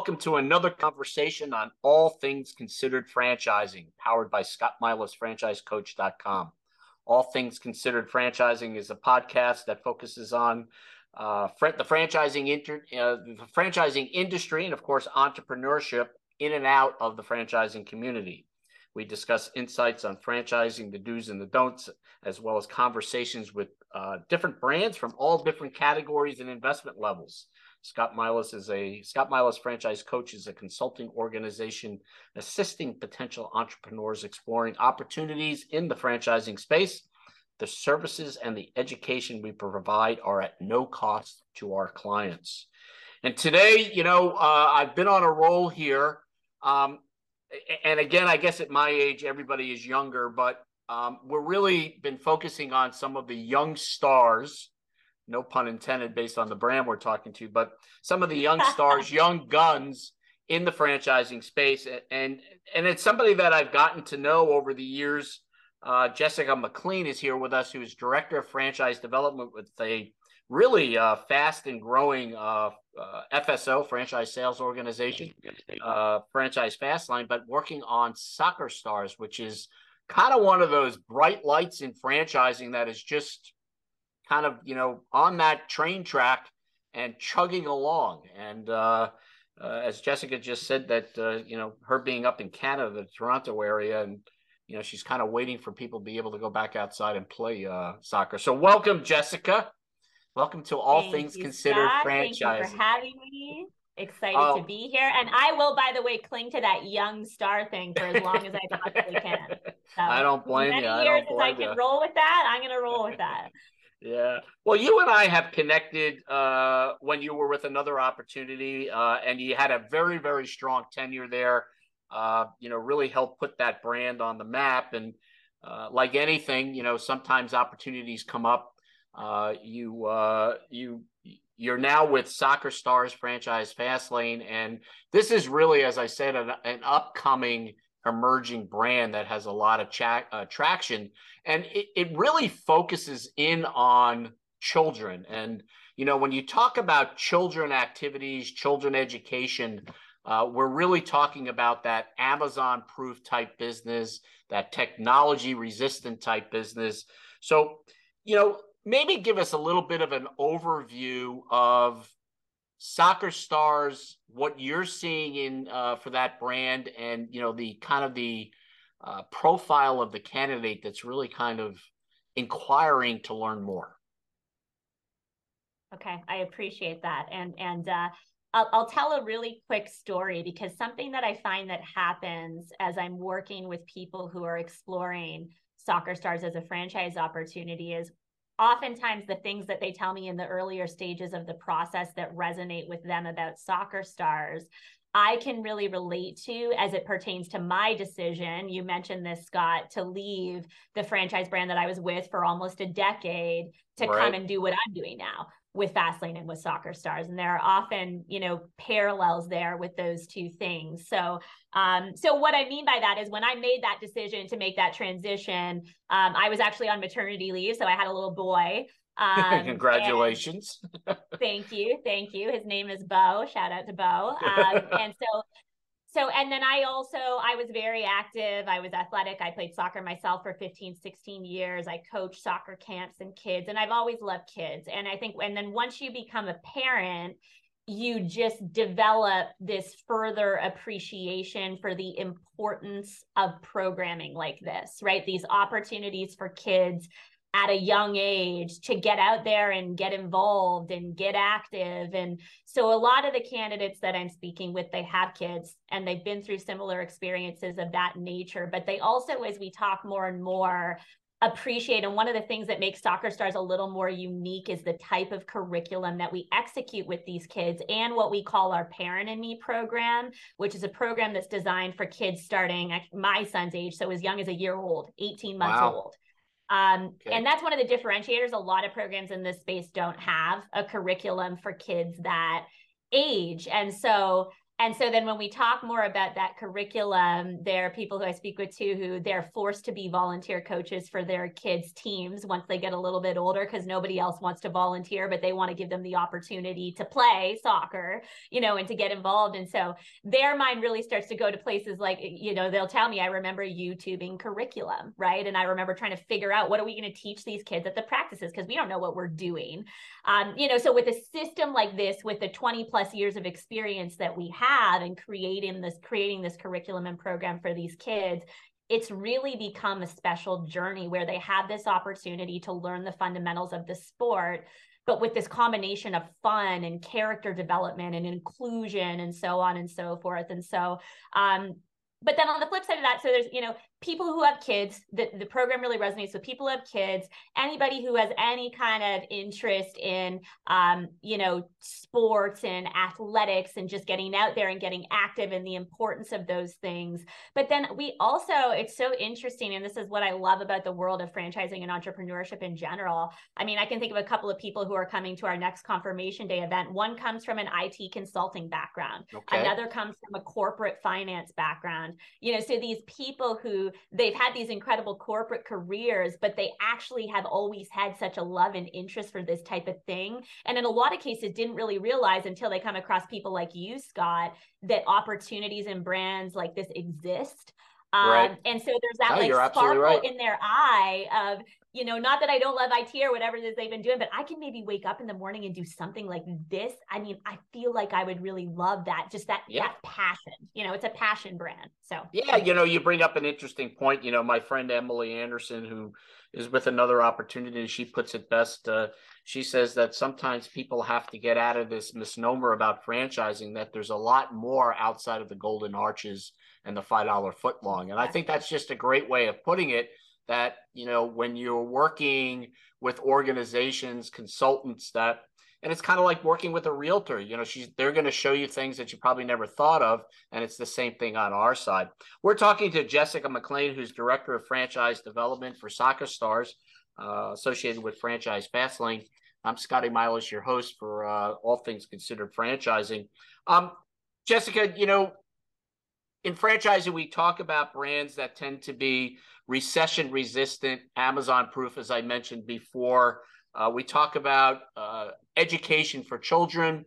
welcome to another conversation on all things considered franchising, powered by Scott Milas, franchisecoach.com. All Things Considered Franchising is a podcast that focuses on uh, the franchising inter- uh, the franchising industry and, of course, entrepreneurship in and out of the franchising community. We discuss insights on franchising, the do's and the don'ts, as well as conversations with uh, different brands from all different categories and investment levels. Scott Milas is a Scott Milas franchise coach is a consulting organization assisting potential entrepreneurs exploring opportunities in the franchising space. The services and the education we provide are at no cost to our clients. And today, you know, uh, I've been on a roll here. Um, and again, I guess at my age, everybody is younger, but um, we're really been focusing on some of the young stars no pun intended based on the brand we're talking to, but some of the young stars, young guns in the franchising space. And and it's somebody that I've gotten to know over the years. Uh, Jessica McLean is here with us, who is director of franchise development with a really uh, fast and growing uh, uh FSO franchise sales organization, uh, franchise Fastlane, but working on Soccer Stars, which is kind of one of those bright lights in franchising that is just kind of you know on that train track and chugging along. And uh, uh, as Jessica just said, that uh, you know her being up in Canada, the Toronto area, and you know she's kind of waiting for people to be able to go back outside and play uh, soccer. So welcome, Jessica. Welcome to All Thank Things you, Considered Scott. franchise. Thank you for having me. Excited oh. to be here, and I will, by the way, cling to that young star thing for as long as I possibly can. So, I don't blame many you. Many years as I can roll with that, I'm going to roll with that. Yeah. Well, you and I have connected uh, when you were with another opportunity, uh, and you had a very, very strong tenure there. Uh, you know, really helped put that brand on the map. And uh, like anything, you know, sometimes opportunities come up. Uh, you, uh, you, you're now with Soccer Stars franchise Fastlane, and this is really, as I said, an, an upcoming emerging brand that has a lot of uh, traction. And it, it really focuses in on children. And you know when you talk about children activities children education uh, we're really talking about that amazon proof type business that technology resistant type business. So you know maybe give us a little bit of an overview of soccer stars what you're seeing in uh, for that brand and you know the kind of the uh, profile of the candidate that's really kind of inquiring to learn more. Okay i appreciate that. And and uh, I'll, I'll tell a really quick story because something that i find that happens as i'm working with people who are exploring soccer stars as a franchise opportunity is oftentimes the things that they tell me in the earlier stages of the process that resonate with them about soccer stars I can really relate to as it pertains to my decision. You mentioned this, Scott, to leave the franchise brand that I was with for almost a decade to right. come and do what I'm doing now with Fastlane and with Soccer Stars. And there are often, you know, parallels there with those two things. So, um, so what I mean by that is when I made that decision to make that transition, um, I was actually on maternity leave. So I had a little boy. Um, Congratulations. thank you. Thank you. His name is Bo. Shout out to Bo. Um, and so so and then i also i was very active. I was athletic. I played soccer myself for 15 16 years. I coached soccer camps and kids and i've always loved kids. And i think and then once you become a parent you just develop this further appreciation for the importance of programming like this right? These opportunities for kids at a young age to get out there and get involved and get active. And so a lot of the candidates that i'm speaking with they have kids and they've been through similar experiences of that nature. But they also as we talk more and more appreciate and one of the things that makes soccer stars a little more unique is the type of curriculum that we execute with these kids and what we call our parent and me program which is a program that's designed for kids starting at my son's age so as young as a year old 18 months wow. old um, okay. And that's one of the differentiators. A lot of programs in this space don't have a curriculum for kids that age. And so, and so then when we talk more about that curriculum, there are people who I speak with too who they're forced to be volunteer coaches for their kids' teams once they get a little bit older because nobody else wants to volunteer, but they want to give them the opportunity to play soccer, you know, and to get involved. And so their mind really starts to go to places like, you know, they'll tell me, I remember YouTubing curriculum, right? And I remember trying to figure out what are we going to teach these kids at the practices because we don't know what we're doing. Um, you know, so with a system like this, with the 20 plus years of experience that we have, have in creating this creating this curriculum and program for these kids it's really become a special journey where they have this opportunity to learn the fundamentals of the sport but with this combination of fun and character development and inclusion and so on and so forth. And so um, but then on the flip side of that so there's you know people who have kids the, the program really resonates with people who have kids anybody who has any kind of interest in um, you know sports and athletics and just getting out there and getting active and the importance of those things. But then we also it's so interesting and this is what i love about the world of franchising and entrepreneurship in general. I mean i can think of a couple of people who are coming to our next confirmation day event. One comes from an it consulting background. Okay. another comes from a corporate finance background. You know so these people who they've had these incredible corporate careers, but they actually have always had such a love and interest for this type of thing. And in a lot of cases, didn't really realize until they come across people like you, Scott, that opportunities and brands like this exist. Um, right. And so there's that no, like sparkle right. in their eye of, you know, not that I don't love IT or whatever it is they've been doing, but I can maybe wake up in the morning and do something like this. I mean, I feel like I would really love that. Just that yeah. that passion. You know, it's a passion brand. So yeah, you know, you bring up an interesting point. You know, my friend Emily Anderson, who is with another opportunity, she puts it best. Uh, she says that sometimes people have to get out of this misnomer about franchising that there's a lot more outside of the golden arches and the five dollar foot long. And I think that's just a great way of putting it that you know when you're working with organizations consultants that and it's kind of like working with a realtor you know she's they're going to show you things that you probably never thought of and it's the same thing on our side. We're talking to jessica mclean who's director of franchise development for soccer stars uh, associated with franchise fastlane. I'm scotty milas your host for uh, all things considered franchising. Um, jessica you know in franchising we talk about brands that tend to be recession resistant, Amazon proof, as I mentioned before. Uh, we talk about uh, education for children.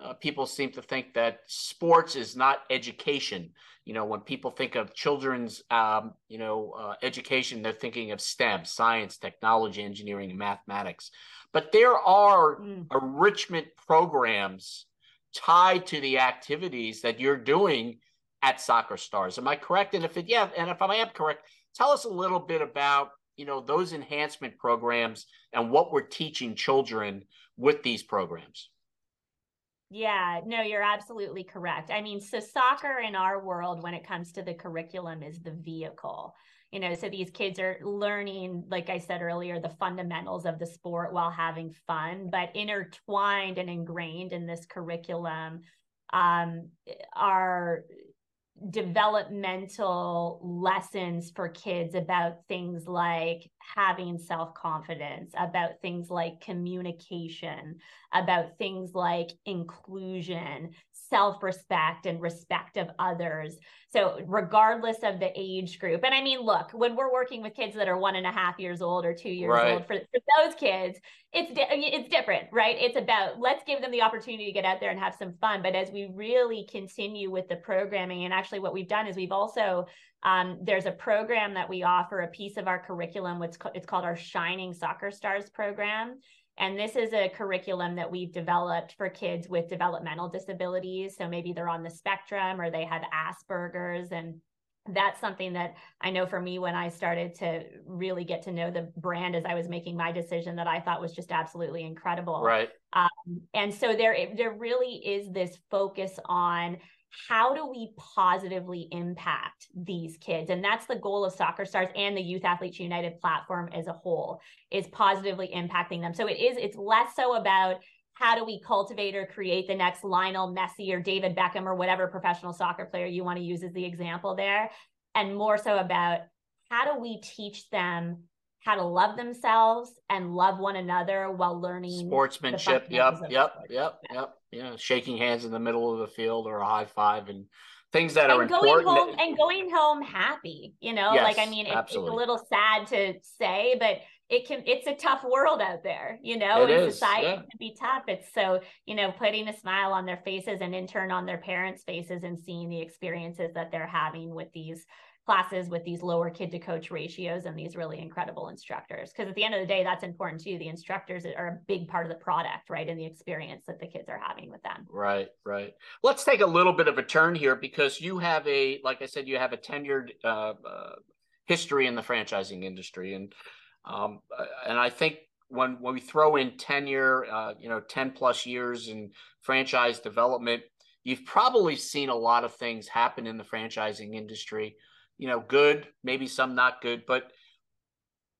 Uh, people seem to think that sports is not education. You know, when people think of children's, um, you know, uh, education, they're thinking of STEM, science, technology, engineering, and mathematics. But there are mm. enrichment programs tied to the activities that you're doing at Soccer Stars. Am I correct? And if it, yeah, and if I am correct, Tell us a little bit about you know those enhancement programs and what we're teaching children with these programs. Yeah, no, you're absolutely correct. I mean, so soccer in our world, when it comes to the curriculum, is the vehicle. You know, so these kids are learning, like I said earlier, the fundamentals of the sport while having fun, but intertwined and ingrained in this curriculum um, are developmental lessons for kids about things like having self confidence, about things like communication, about things like inclusion, self respect, and respect of others. So, regardless of the age group, and I mean, look, when we're working with kids that are one and a half years old or two years right. old, for, for those kids, it's di- it's different, right? It's about let's give them the opportunity to get out there and have some fun. But as we really continue with the programming, and actually, what we've done is we've also um, there's a program that we offer a piece of our curriculum. What's co- it's called our Shining Soccer Stars program. And this is a curriculum that we've developed for kids with developmental disabilities. So maybe they're on the spectrum or they have Asperger's. And that's something that I know for me when I started to really get to know the brand as I was making my decision that I thought was just absolutely incredible. Right. Um, and so there, there really is this focus on how do we positively impact these kids? And that's the goal of soccer stars and the youth athletes united platform as a whole is positively impacting them. So it is it's less so about how do we cultivate or create the next Lionel Messi or David Beckham or whatever professional soccer player you want to use as the example there and more so about how do we teach them how to love themselves and love one another while learning sportsmanship. Yep, yep, yep, yep. Yeah, shaking hands in the middle of the field or a high five and things that and are going important. Home, and going home happy, you know, yes, like I mean, it, it's a little sad to say, but it can it's a tough world out there you know it and is, society yeah. can be tough it's so you know putting a smile on their faces and in turn on their parents faces and seeing the experiences that they're having with these classes with these lower kid to coach ratios and these really incredible instructors. Because at the end of the day that's important too. The instructors are a big part of the product right and the experience that the kids are having with them. Right right. Let's take a little bit of a turn here because you have a like i said you have a tenured uh, uh, history in the franchising industry. And um, and I think when when we throw in tenure, uh, you know, ten plus years in franchise development, you've probably seen a lot of things happen in the franchising industry. You know, good, maybe some not good, but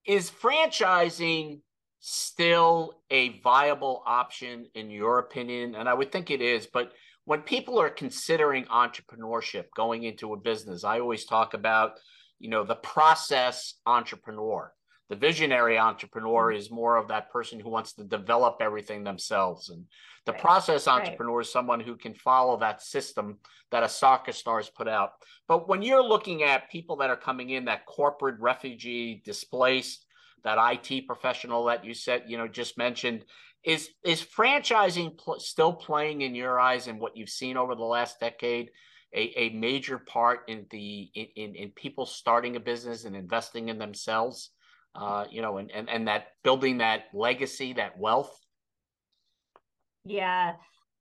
is franchising still a viable option in your opinion? And I would think it is, but when people are considering entrepreneurship going into a business, I always talk about, you know, the process entrepreneur the visionary entrepreneur mm-hmm. is more of that person who wants to develop everything themselves and the right. process entrepreneur right. is someone who can follow that system that a soccer star has put out but when you're looking at people that are coming in that corporate refugee displaced that IT professional that you said you know just mentioned is is franchising pl- still playing in your eyes and what you've seen over the last decade a, a major part in the in, in people starting a business and investing in themselves uh, you know, and, and and that building that legacy, that wealth. Yeah.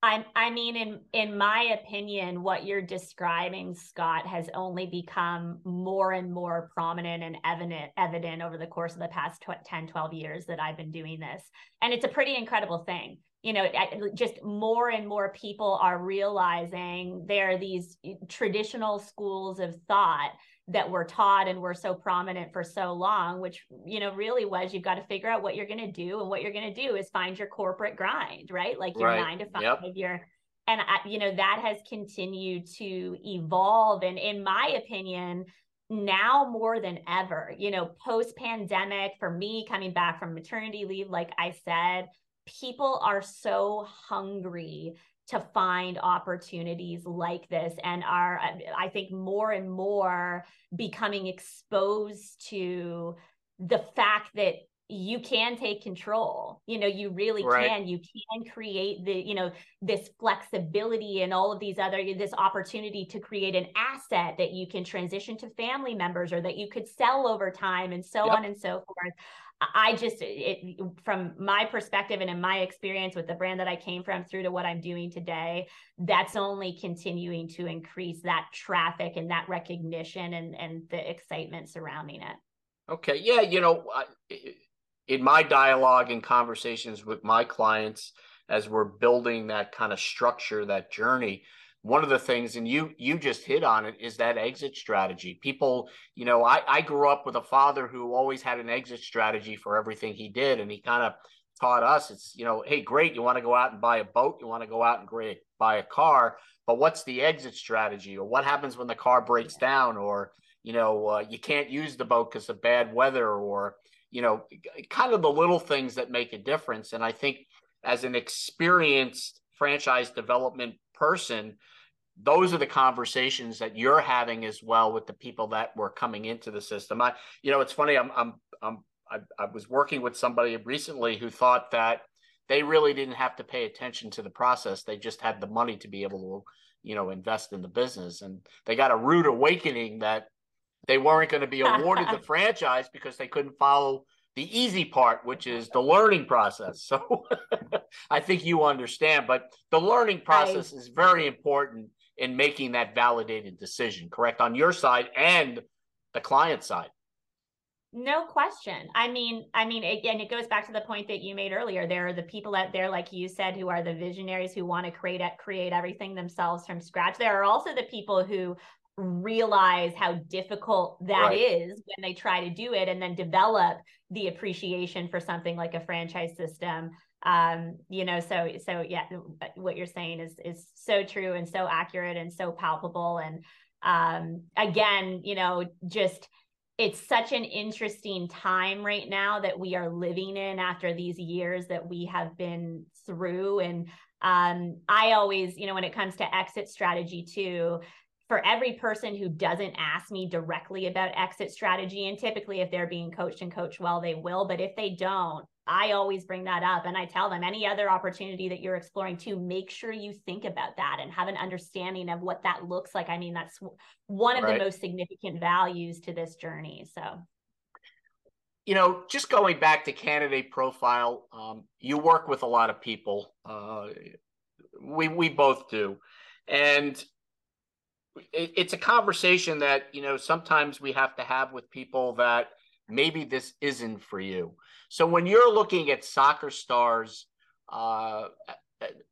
I, I mean, in in my opinion, what you're describing, Scott, has only become more and more prominent and evident evident over the course of the past 10, 12 years that I've been doing this. And it's a pretty incredible thing. You know, just more and more people are realizing there are these traditional schools of thought that were taught and were so prominent for so long which you know really was you've got to figure out what you're going to do and what you're going to do is find your corporate grind right like your right. 9 to 5 yep. your and I, you know that has continued to evolve and in my opinion now more than ever you know post pandemic for me coming back from maternity leave like i said people are so hungry to find opportunities like this and are i think more and more becoming exposed to the fact that you can take control you know you really right. can you can create the you know this flexibility and all of these other this opportunity to create an asset that you can transition to family members or that you could sell over time and so yep. on and so forth I just, it, from my perspective and in my experience with the brand that I came from through to what I'm doing today, that's only continuing to increase that traffic and that recognition and, and the excitement surrounding it. Okay. Yeah. You know, in my dialogue and conversations with my clients, as we're building that kind of structure, that journey, one of the things and you you just hit on it is that exit strategy. People you know i i grew up with a father who always had an exit strategy for everything he did and he kind of taught us it's you know hey great you want to go out and buy a boat you want to go out and great buy a car but what's the exit strategy? Or what happens when the car breaks down? Or you know uh, you can't use the boat because of bad weather or you know kind of the little things that make a difference. And i think as an experienced franchise development person those are the conversations that you're having as well with the people that were coming into the system. I, you know, it's funny. I'm, I'm, I'm, I, I was working with somebody recently who thought that they really didn't have to pay attention to the process. They just had the money to be able to, you know, invest in the business. And they got a rude awakening that they weren't going to be awarded the franchise because they couldn't follow the easy part, which is the learning process. So I think you understand, but the learning process is very important in making that validated decision, correct? On your side and the client side. No question. I mean, I mean, again, it goes back to the point that you made earlier. There are the people out there, like you said, who are the visionaries who want to create create everything themselves from scratch. There are also the people who realize how difficult that right. is when they try to do it and then develop the appreciation for something like a franchise system. Um you know so so yeah what you're saying is is so true and so accurate and so palpable. And um again you know just it's such an interesting time right now that we are living in after these years that we have been through. And um, i always you know when it comes to exit strategy too for every person who doesn't ask me directly about exit strategy and typically if they're being coached and coached well they will but if they don't I always bring that up and I tell them any other opportunity that you're exploring to make sure you think about that and have an understanding of what that looks like. I mean, that's one of right. the most significant values to this journey. So, you know, just going back to candidate profile, um, you work with a lot of people. Uh, we we both do, and it, it's a conversation that you know sometimes we have to have with people that maybe this isn't for you. So when you're looking at soccer stars, uh,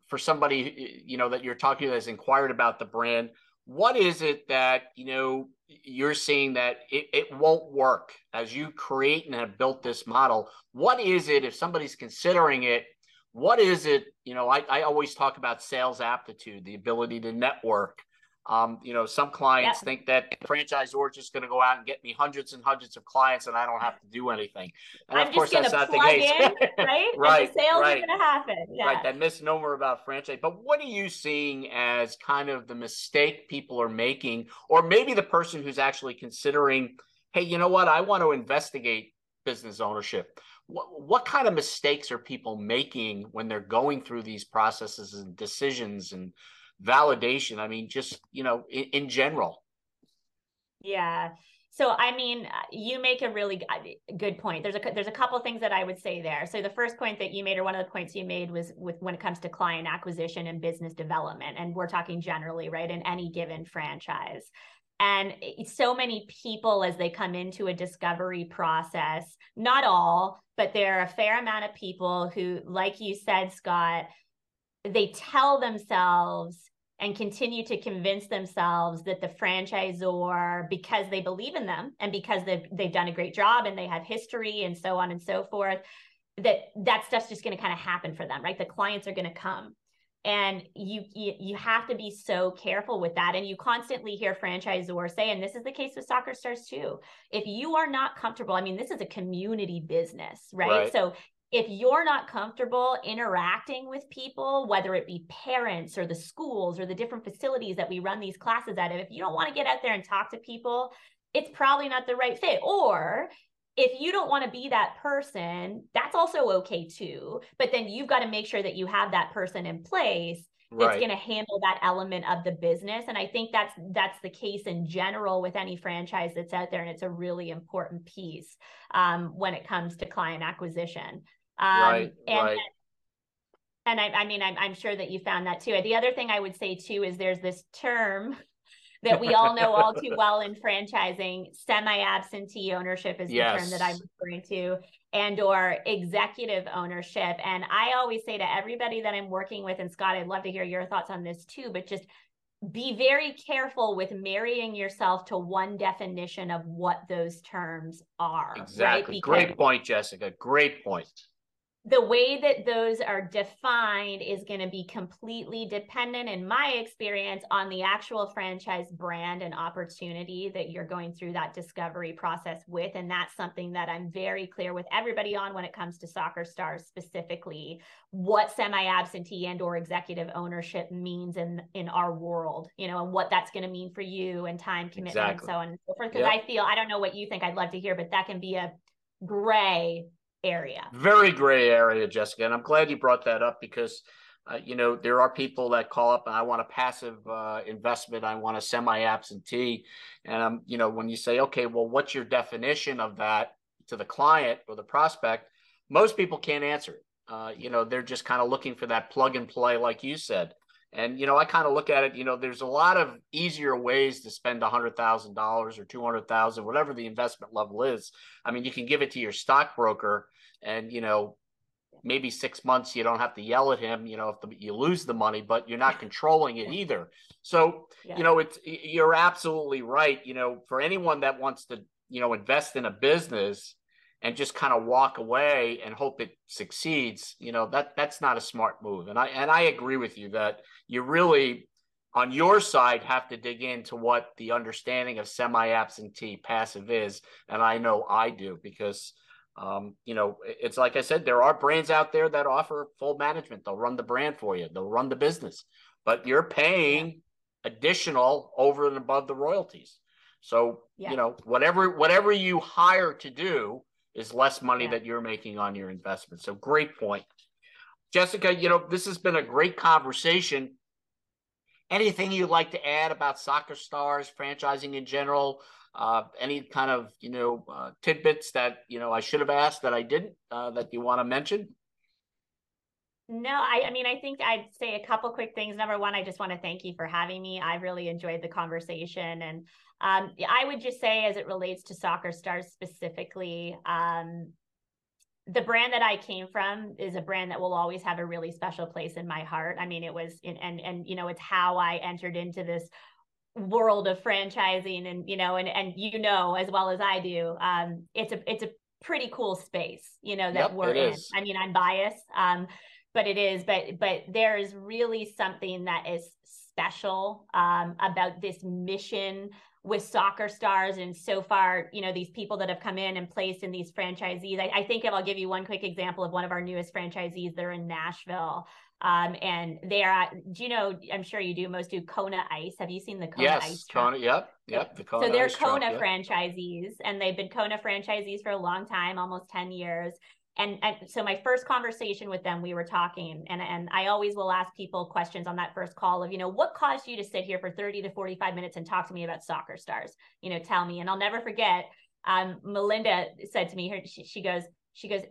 for somebody you know that you're talking to has inquired about the brand, what is it that you know you're seeing that it, it won't work as you create and have built this model? What is it if somebody's considering it? What is it? You know, I, I always talk about sales aptitude, the ability to network, um, you know, some clients yeah. think that franchisor is just going to go out and get me hundreds and hundreds of clients, and I don't have to do anything. And I'm of course, that's not the case. In, right, right. And the sales right. are going to happen. Yeah. Right. That misnomer about franchise. But what are you seeing as kind of the mistake people are making, or maybe the person who's actually considering, hey, you know what? I want to investigate business ownership. What, what kind of mistakes are people making when they're going through these processes and decisions and validation. I mean, just, you know, in, in general. Yeah. So I mean, uh, you make a really good point. There's a there's a couple things that I would say there. So the first point that you made, or one of the points you made, was with when it comes to client acquisition and business development, and we're talking generally, right, in any given franchise. And so many people, as they come into a discovery process, not all, but there are a fair amount of people who, like you said, Scott, they tell themselves and continue to convince themselves that the franchisor because they believe in them and because they've they've done a great job and they have history and so on and so forth that that stuff's just going to kind of happen for them right? The clients are going to come. And you, you you have to be so careful with that. And you constantly hear franchisors say and this is the case with soccer stars too if you are not comfortable i mean this is a community business right, right. so if you're not comfortable interacting with people, whether it be parents or the schools or the different facilities that we run these classes at, if you don't want to get out there and talk to people, it's probably not the right fit. Or if you don't want to be that person, that's also okay too. But then you've got to make sure that you have that person in place right. that's going to handle that element of the business and i think that's that's the case in general with any franchise that's out there and it's a really important piece um, when it comes to client acquisition um, right, and, right. And I, I mean, I'm, I'm sure that you found that too. The other thing I would say too is there's this term that we all know all too well in franchising semi-absentee ownership is yes. the term that i'm referring to and or executive ownership and i always say to everybody that i'm working with and scott i'd love to hear your thoughts on this too but just be very careful with marrying yourself to one definition of what those terms are exactly right? Because great point jessica great point the way that those are defined is going to be completely dependent in my experience on the actual franchise brand and opportunity that you're going through that discovery process with and that's something that I'm very clear with everybody on when it comes to soccer stars specifically what semi absentee and or executive ownership means in in our world you know and what that's going to mean for you and time commitment exactly. and so on and so forth because yep. I feel I don't know what you think I'd love to hear but that can be a gray area. Very gray area, Jessica. And I'm glad you brought that up because, uh, you know, there are people that call up and I want a passive uh, investment, I want a semi absentee. And, um, you know, when you say, okay, well, what's your definition of that to the client or the prospect? Most people can't answer it. Uh, you know, they're just kind of looking for that plug and play, like you said. And you know, I kind of look at it. You know, there's a lot of easier ways to spend a hundred thousand dollars or two hundred thousand, whatever the investment level is. I mean, you can give it to your stockbroker, and you know, maybe six months you don't have to yell at him. You know, if the, you lose the money, but you're not controlling it either. So yeah. you know, it's you're absolutely right. You know, for anyone that wants to you know invest in a business and just kind of walk away and hope it succeeds, you know, that that's not a smart move. And I and I agree with you that you really on your side have to dig into what the understanding of semi-absentee passive is, and I know I do because um, you know it's like I said, there are brands out there that offer full management. They'll run the brand for you, they'll run the business, but you're paying additional over and above the royalties. So yeah. you know whatever whatever you hire to do is less money yeah. that you're making on your investment. So great point. Jessica, you know, this has been a great conversation. Anything you'd like to add about soccer stars, franchising in general? Uh, any kind of, you know, uh, tidbits that, you know, I should have asked that I didn't uh, that you want to mention? No, I, I mean, I think I'd say a couple quick things. Number one, I just want to thank you for having me. I really enjoyed the conversation. And um, I would just say, as it relates to soccer stars specifically, um, the brand that I came from is a brand that will always have a really special place in my heart. I mean, it was in, and and you know, it's how I entered into this world of franchising and you know and and you know as well as I do um it's a it's a pretty cool space you know that yep, we're in is. I mean I'm biased um but it is but but there's really something that is special um about this mission with soccer stars and so far you know these people that have come in and placed in these franchisees. I, I think i'll give you one quick example of one of our newest franchisees they're in nashville um, and they are at, do you know i'm sure you do most do kona ice. Have you seen the kona yes, ice kona yep yep. the kona so they're kona truck, franchisees and they've been kona franchisees for a long time almost 10 years and, and so my first conversation with them we were talking and and i always will ask people questions on that first call of you know what caused you to sit here for 30 to 45 minutes and talk to me about soccer stars? You know tell me. And i'll never forget um, melinda said to me her she, she goes she goes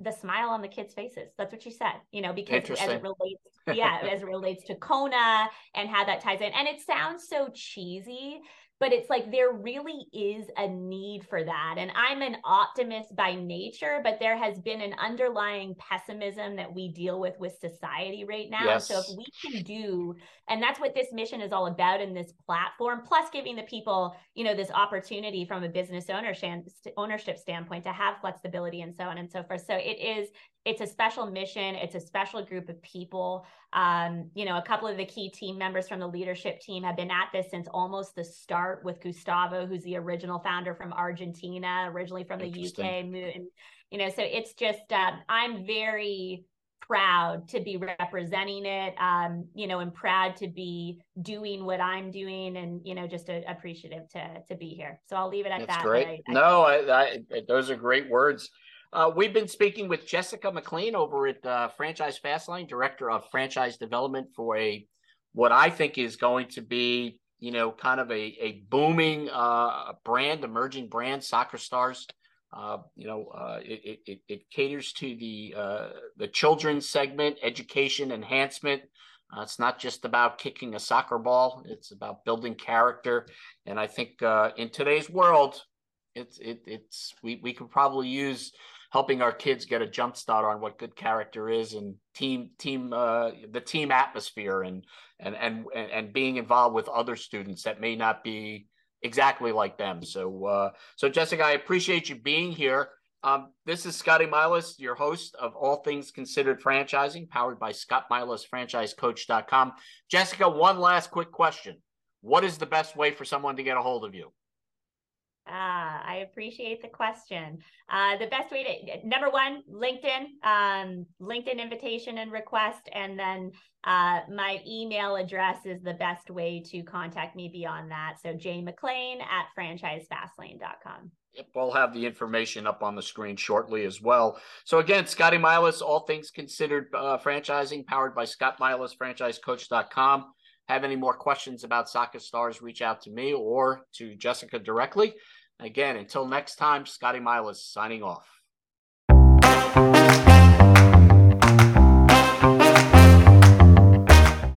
the smile on the kids faces. That's what she said you know because as it relates yeah as it relates to kona and how that ties in. And it sounds so cheesy but it's like there really is a need for that and i'm an optimist by nature but there has been an underlying pessimism that we deal with with society right now yes. so if we can do and that's what this mission is all about in this platform plus giving the people you know this opportunity from a business ownership ownership standpoint to have flexibility and so on and so forth so it is it's a special mission it's a special group of people. Um, you know a couple of the key team members from the leadership team have been at this since almost the start with gustavo who's the original founder from argentina originally from the uk and you know so it's just uh, i'm very proud to be representing it um, you know and proud to be doing what i'm doing and you know just a, appreciative to to be here. So i'll leave it at That's that great. I, no I, I, those are great words uh, we've been speaking with Jessica McLean over at uh, Franchise Fastlane, Director of Franchise Development for a what I think is going to be, you know, kind of a, a booming uh, brand, emerging brand, Soccer Stars. Uh, you know, uh, it, it, it caters to the uh, the children's segment, education enhancement. it's not just about kicking a soccer ball; it's about building character. And I think in today's world, it's it, it's we we could probably use helping our kids get a jump start on what good character is and team team uh, the team atmosphere and and and and being involved with other students that may not be exactly like them. So uh, so Jessica, I appreciate you being here. Um, this is Scotty Milas, your host of All Things Considered Franchising, powered by Scott Milas, franchisecoach.com. Jessica, one last quick question. What is the best way for someone to get a hold of you? Ah, I appreciate the question. Uh, the best way to number one, LinkedIn, um, LinkedIn invitation and request, and then uh, my email address is the best way to contact me beyond that. So Jay McLean at franchisefastlane.com. Yep, we'll have the information up on the screen shortly as well. So again, Scotty Milas, all things considered uh, franchising, powered by Scott Milas, franchisecoach.com. Have any more questions about Soccer Stars, reach out to me or to Jessica directly. Again, until next time, Scotty Milas signing off.